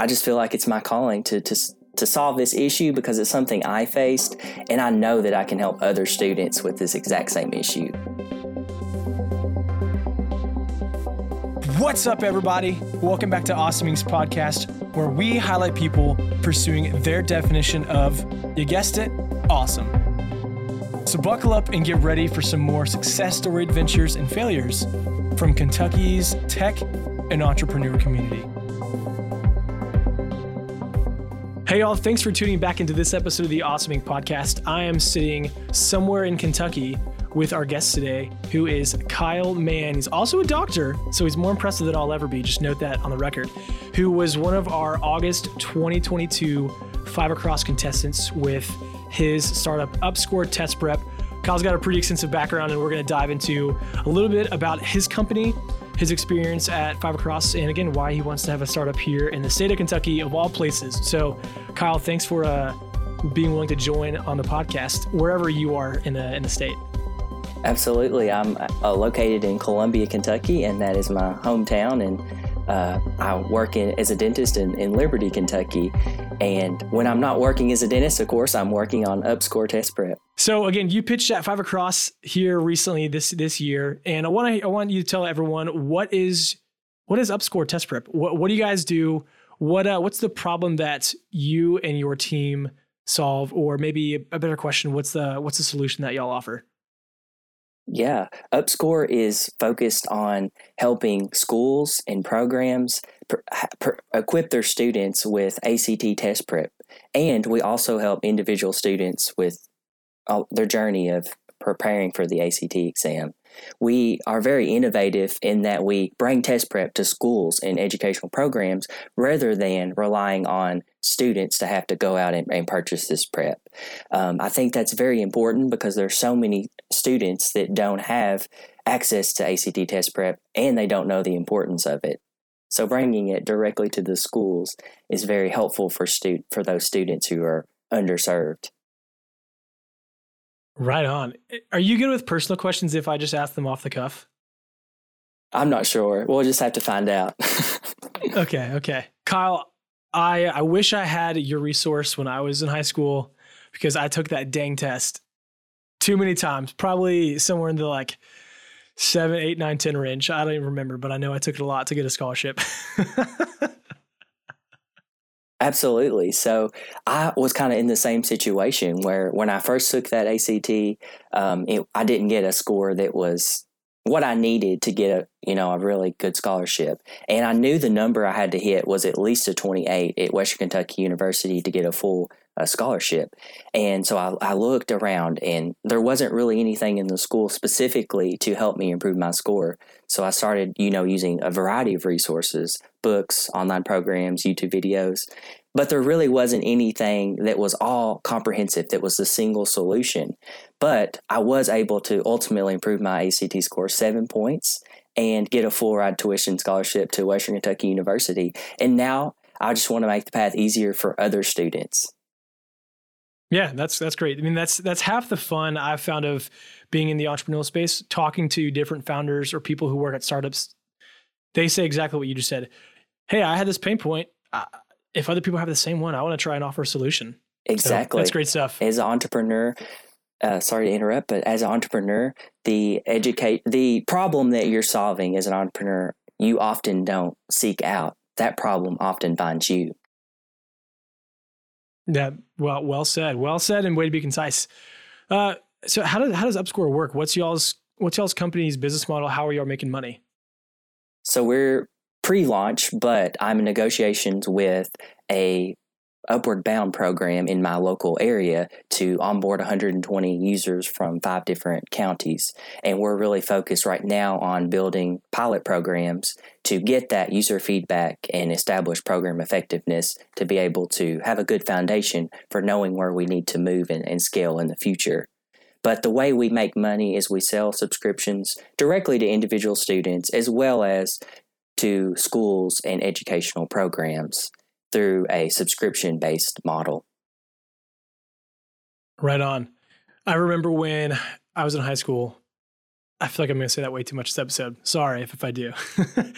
I just feel like it's my calling to to to solve this issue because it's something I faced, and I know that I can help other students with this exact same issue. What's up, everybody? Welcome back to Awesome Inc's Podcast, where we highlight people pursuing their definition of, you guessed it, awesome. So buckle up and get ready for some more success story adventures and failures from Kentucky's tech and entrepreneur community. Hey, y'all, thanks for tuning back into this episode of the Awesome Inc Podcast. I am sitting somewhere in Kentucky with our guest today, who is Kyle Mann. He's also a doctor, so he's more impressive than I'll ever be. Just note that on the record. Who was one of our August 2022 Five Across contestants with his startup Upscore Test Prep. Kyle's got a pretty extensive background, and we're going to dive into a little bit about his company, his experience at Five Across, and again, why he wants to have a startup here in the state of Kentucky, of all places. So, Kyle, thanks for uh, being willing to join on the podcast wherever you are in the in the state. Absolutely, I'm uh, located in Columbia, Kentucky, and that is my hometown. And uh, I work in, as a dentist in, in Liberty, Kentucky. And when I'm not working as a dentist, of course, I'm working on Upscore Test Prep. So again, you pitched at Five Across here recently this this year, and I want to I want you to tell everyone what is what is Upscore Test Prep. What what do you guys do? What uh, what's the problem that you and your team solve, or maybe a better question, what's the what's the solution that y'all offer? Yeah, Upscore is focused on helping schools and programs equip their students with ACT test prep, and we also help individual students with their journey of preparing for the ACT exam. We are very innovative in that we bring test prep to schools and educational programs rather than relying on students to have to go out and, and purchase this prep. Um, I think that's very important because there's so many students that don't have access to ACT test prep and they don't know the importance of it. So bringing it directly to the schools is very helpful for stu- for those students who are underserved. Right on. Are you good with personal questions if I just ask them off the cuff? I'm not sure. We'll just have to find out. okay, okay. Kyle, I I wish I had your resource when I was in high school because I took that dang test too many times. Probably somewhere in the like seven, eight, nine, ten range. I don't even remember, but I know I took it a lot to get a scholarship. Absolutely. So I was kind of in the same situation where when I first took that ACT, um, it, I didn't get a score that was what I needed to get a you know a really good scholarship, and I knew the number I had to hit was at least a 28 at Western Kentucky University to get a full uh, scholarship. And so I, I looked around, and there wasn't really anything in the school specifically to help me improve my score. So I started you know using a variety of resources books, online programs, YouTube videos. But there really wasn't anything that was all comprehensive, that was the single solution. But I was able to ultimately improve my ACT score seven points and get a full ride tuition scholarship to Western Kentucky University. And now I just want to make the path easier for other students. Yeah, that's that's great. I mean, that's that's half the fun I've found of being in the entrepreneurial space, talking to different founders or people who work at startups. They say exactly what you just said hey, I had this pain point. If other people have the same one, I want to try and offer a solution. Exactly. So that's great stuff. As an entrepreneur, uh, sorry to interrupt, but as an entrepreneur, the educate the problem that you're solving as an entrepreneur, you often don't seek out. That problem often finds you. Yeah, well, well said, well said, and way to be concise. Uh, so, how does how does Upscore work? What's y'all's what's y'all's company's business model? How are y'all making money? So we're pre-launch, but I'm in negotiations with a upward bound program in my local area to onboard 120 users from five different counties. And we're really focused right now on building pilot programs to get that user feedback and establish program effectiveness to be able to have a good foundation for knowing where we need to move and, and scale in the future. But the way we make money is we sell subscriptions directly to individual students as well as to schools and educational programs through a subscription based model. Right on. I remember when I was in high school. I feel like I'm going to say that way too much this episode. Sorry if, if I do. I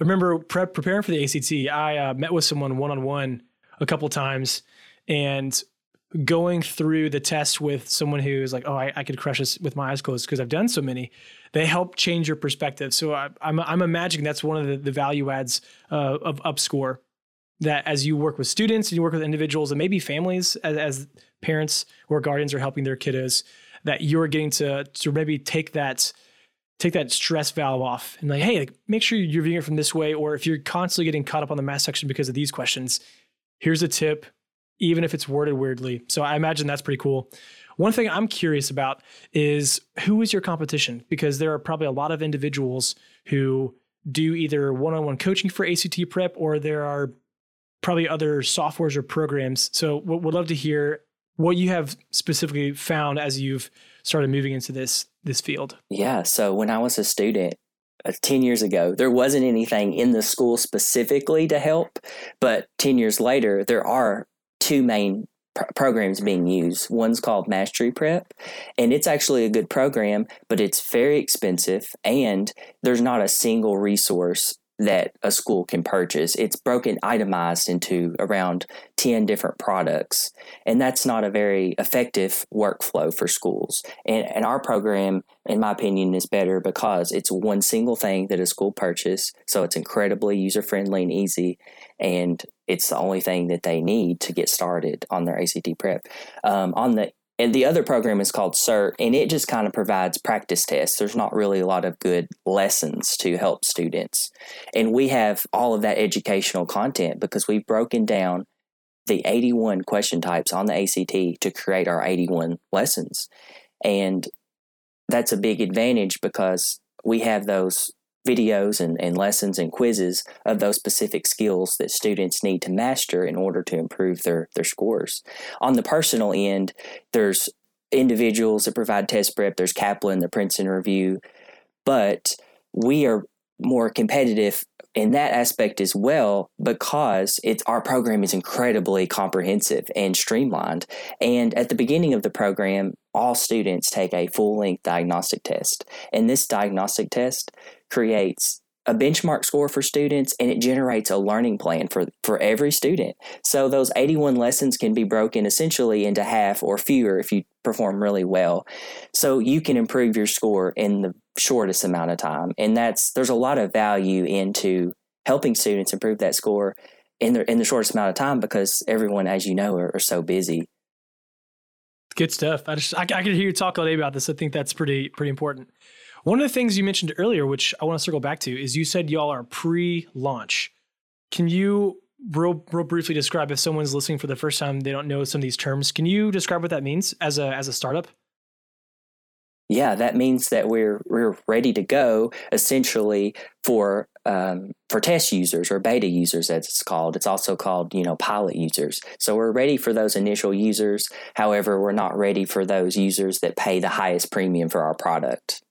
remember prep, preparing for the ACT, I uh, met with someone one on one a couple times and going through the test with someone who's like, oh, I, I could crush this with my eyes closed because I've done so many. They help change your perspective. So I, am I'm, I'm imagining that's one of the, the value adds uh, of UpScore that as you work with students and you work with individuals and maybe families as, as parents or guardians are helping their kiddos, that you're getting to to maybe take that take that stress valve off and like, hey, like, make sure you're viewing it from this way. Or if you're constantly getting caught up on the math section because of these questions, here's a tip, even if it's worded weirdly. So I imagine that's pretty cool. One thing I'm curious about is who is your competition? Because there are probably a lot of individuals who do either one on one coaching for ACT prep or there are probably other softwares or programs. So we would love to hear what you have specifically found as you've started moving into this this field. Yeah, so when I was a student, uh, 10 years ago, there wasn't anything in the school specifically to help. But 10 years later, there are two main pr- programs being used. One's called Mastery Prep, and it's actually a good program, but it's very expensive, and there's not a single resource that a school can purchase. It's broken itemized into around 10 different products. And that's not a very effective workflow for schools. And, and our program, in my opinion, is better because it's one single thing that a school purchase. So it's incredibly user friendly and easy. And it's the only thing that they need to get started on their ACT prep. Um, on the and the other program is called CERT, and it just kind of provides practice tests. There's not really a lot of good lessons to help students. And we have all of that educational content because we've broken down the 81 question types on the ACT to create our 81 lessons. And that's a big advantage because we have those videos and, and lessons and quizzes of those specific skills that students need to master in order to improve their, their scores. On the personal end, there's individuals that provide test prep, there's Kaplan, the Princeton Review, but we are more competitive in that aspect as well because it's our program is incredibly comprehensive and streamlined and at the beginning of the program all students take a full length diagnostic test and this diagnostic test creates a benchmark score for students and it generates a learning plan for, for every student. So those 81 lessons can be broken essentially into half or fewer if you perform really well. So you can improve your score in the shortest amount of time. And that's there's a lot of value into helping students improve that score in the in the shortest amount of time because everyone, as you know, are, are so busy. Good stuff. I just I, I could hear you talk all day about this. I think that's pretty pretty important. One of the things you mentioned earlier, which I want to circle back to, is you said y'all are pre-launch. Can you real, real briefly describe if someone's listening for the first time, they don't know some of these terms? Can you describe what that means as a as a startup? Yeah, that means that we're we're ready to go essentially for um, for test users or beta users as it's called. It's also called you know pilot users. So we're ready for those initial users. However, we're not ready for those users that pay the highest premium for our product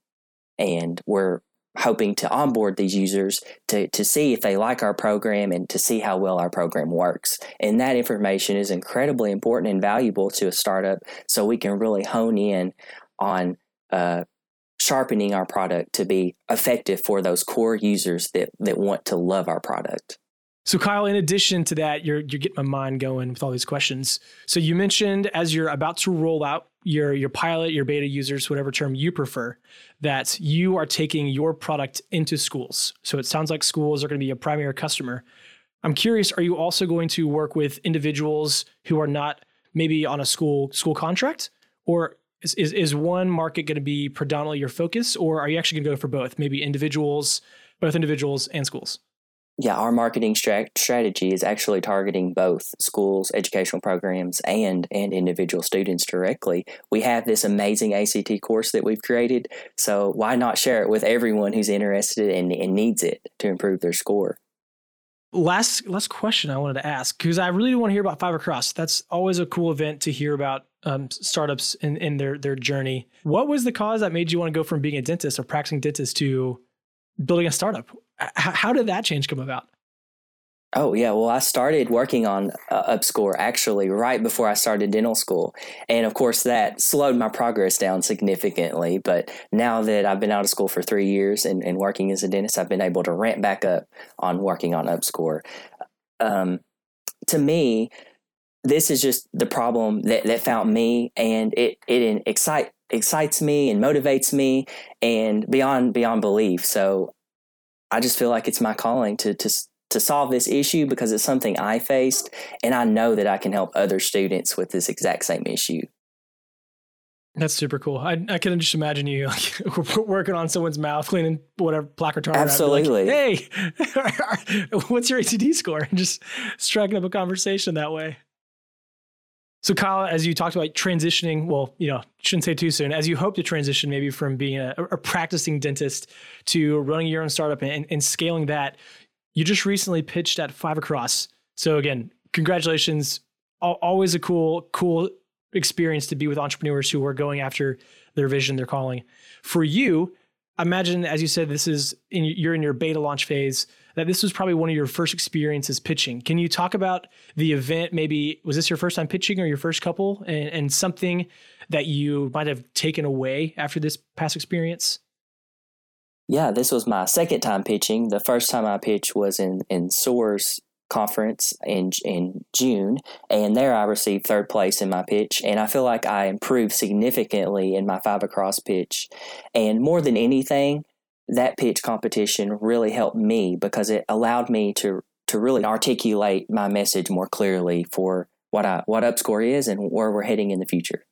and we're hoping to onboard these users to, to see if they like our program and to see how well our program works. And that information is incredibly important and valuable to a startup so we can really hone in on uh, sharpening our product to be effective for those core users that, that want to love our product. So, Kyle, in addition to that, you're you're getting my mind going with all these questions. So, you mentioned as you're about to roll out your your pilot, your beta users, whatever term you prefer, that you are taking your product into schools. So, it sounds like schools are going to be a primary customer. I'm curious, are you also going to work with individuals who are not maybe on a school school contract, or is is, is one market going to be predominantly your focus, or are you actually going to go for both, maybe individuals, both individuals and schools? Yeah, our marketing strat- strategy is actually targeting both schools, educational programs, and and individual students directly. We have this amazing ACT course that we've created, so why not share it with everyone who's interested and, and needs it to improve their score? Last last question I wanted to ask because I really want to hear about Five Across. That's always a cool event to hear about um, startups in, in their their journey. What was the cause that made you want to go from being a dentist or practicing dentist to building a startup? how did that change come about? Oh yeah, well I started working on uh, UpScore actually right before I started dental school, and of course that slowed my progress down significantly. But now that I've been out of school for three years and, and working as a dentist, I've been able to ramp back up on working on UpScore. Um, to me, this is just the problem that, that found me, and it it excite excites me and motivates me, and beyond beyond belief. So I just feel like it's my calling to to to solve this issue because it's something I faced, and I know that I can help other students with this exact same issue. That's super cool. I, I can just imagine you like working on someone's mouth, cleaning whatever plaque retarder. Absolutely. Like, hey, what's your ACT score? And just striking up a conversation that way. So, Kyle, as you talked about transitioning, well, you know, shouldn't say too soon, as you hope to transition maybe from being a, a practicing dentist to running your own startup and, and, scaling that, you just recently pitched at Five Across. So again, congratulations. Always a cool, cool experience to be with entrepreneurs who are going after their vision, their calling. For you, imagine, as you said, this is in, you're in your beta launch phase. That this was probably one of your first experiences pitching. Can you talk about the event? Maybe was this your first time pitching or your first couple, and, and something that you might have taken away after this past experience? Yeah, this was my second time pitching. The first time I pitched was in in SOAR's conference in in June, and there I received third place in my pitch, and I feel like I improved significantly in my five across pitch, and more than anything, that pitch competition really helped me because it allowed me to to really articulate my message more clearly for what I what UpScore is and where we're heading in the future.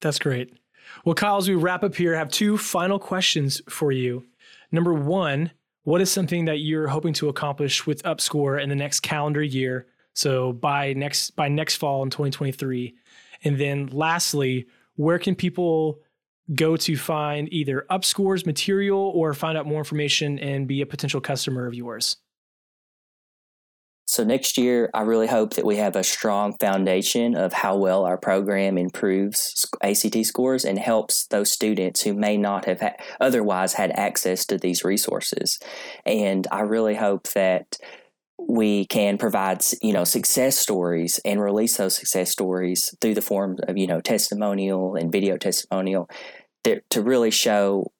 That's great. Well, Kyle, as we wrap up here, I have two final questions for you. Number one, what is something that you're hoping to accomplish with UpScore in the next calendar year? So by next by next fall in 2023. And then lastly, where can people go to find either UpScore's material or find out more information and be a potential customer of yours? So next year, I really hope that we have a strong foundation of how well our program improves ACT scores and helps those students who may not have ha- otherwise had access to these resources. And I really hope that we can provide you know success stories and release those success stories through the form of you know testimonial and video testimonial to really show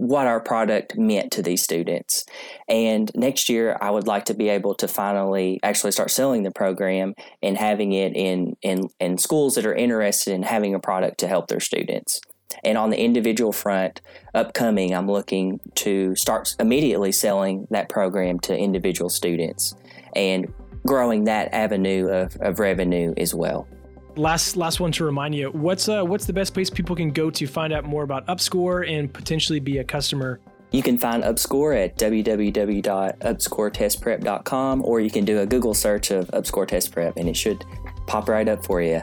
what our product meant to these students. And next year, I would like to be able to finally actually start selling the program and having it in, in, in schools that are interested in having a product to help their students. And on the individual front, upcoming, I'm looking to start immediately selling that program to individual students and growing that avenue of, of revenue as well last last one to remind you what's uh, what's the best place people can go to find out more about upscore and potentially be a customer? You can find upscore at www.upscoretestprep.com or you can do a google search of upscore test prep and it should pop right up for you.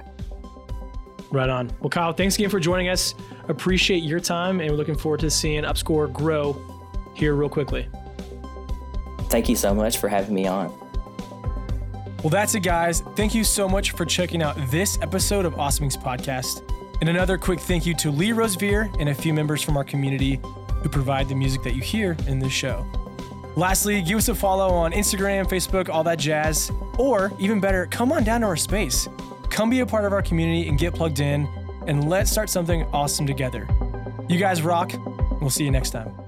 Right on. Well kyle thanks again for joining us. Appreciate your time and we're looking forward to seeing upscore grow here real quickly. Thank you so much for having me on well, that's it, guys. Thank you so much for checking out this episode of Awesome Inc's Podcast. And another quick thank you to Lee Rosevere and a few members from our community who provide the music that you hear in this show. Lastly, give us a follow on Instagram, Facebook, all that jazz. Or even better, come on down to our space. Come be a part of our community and get plugged in, and let's start something awesome together. You guys rock. We'll see you next time.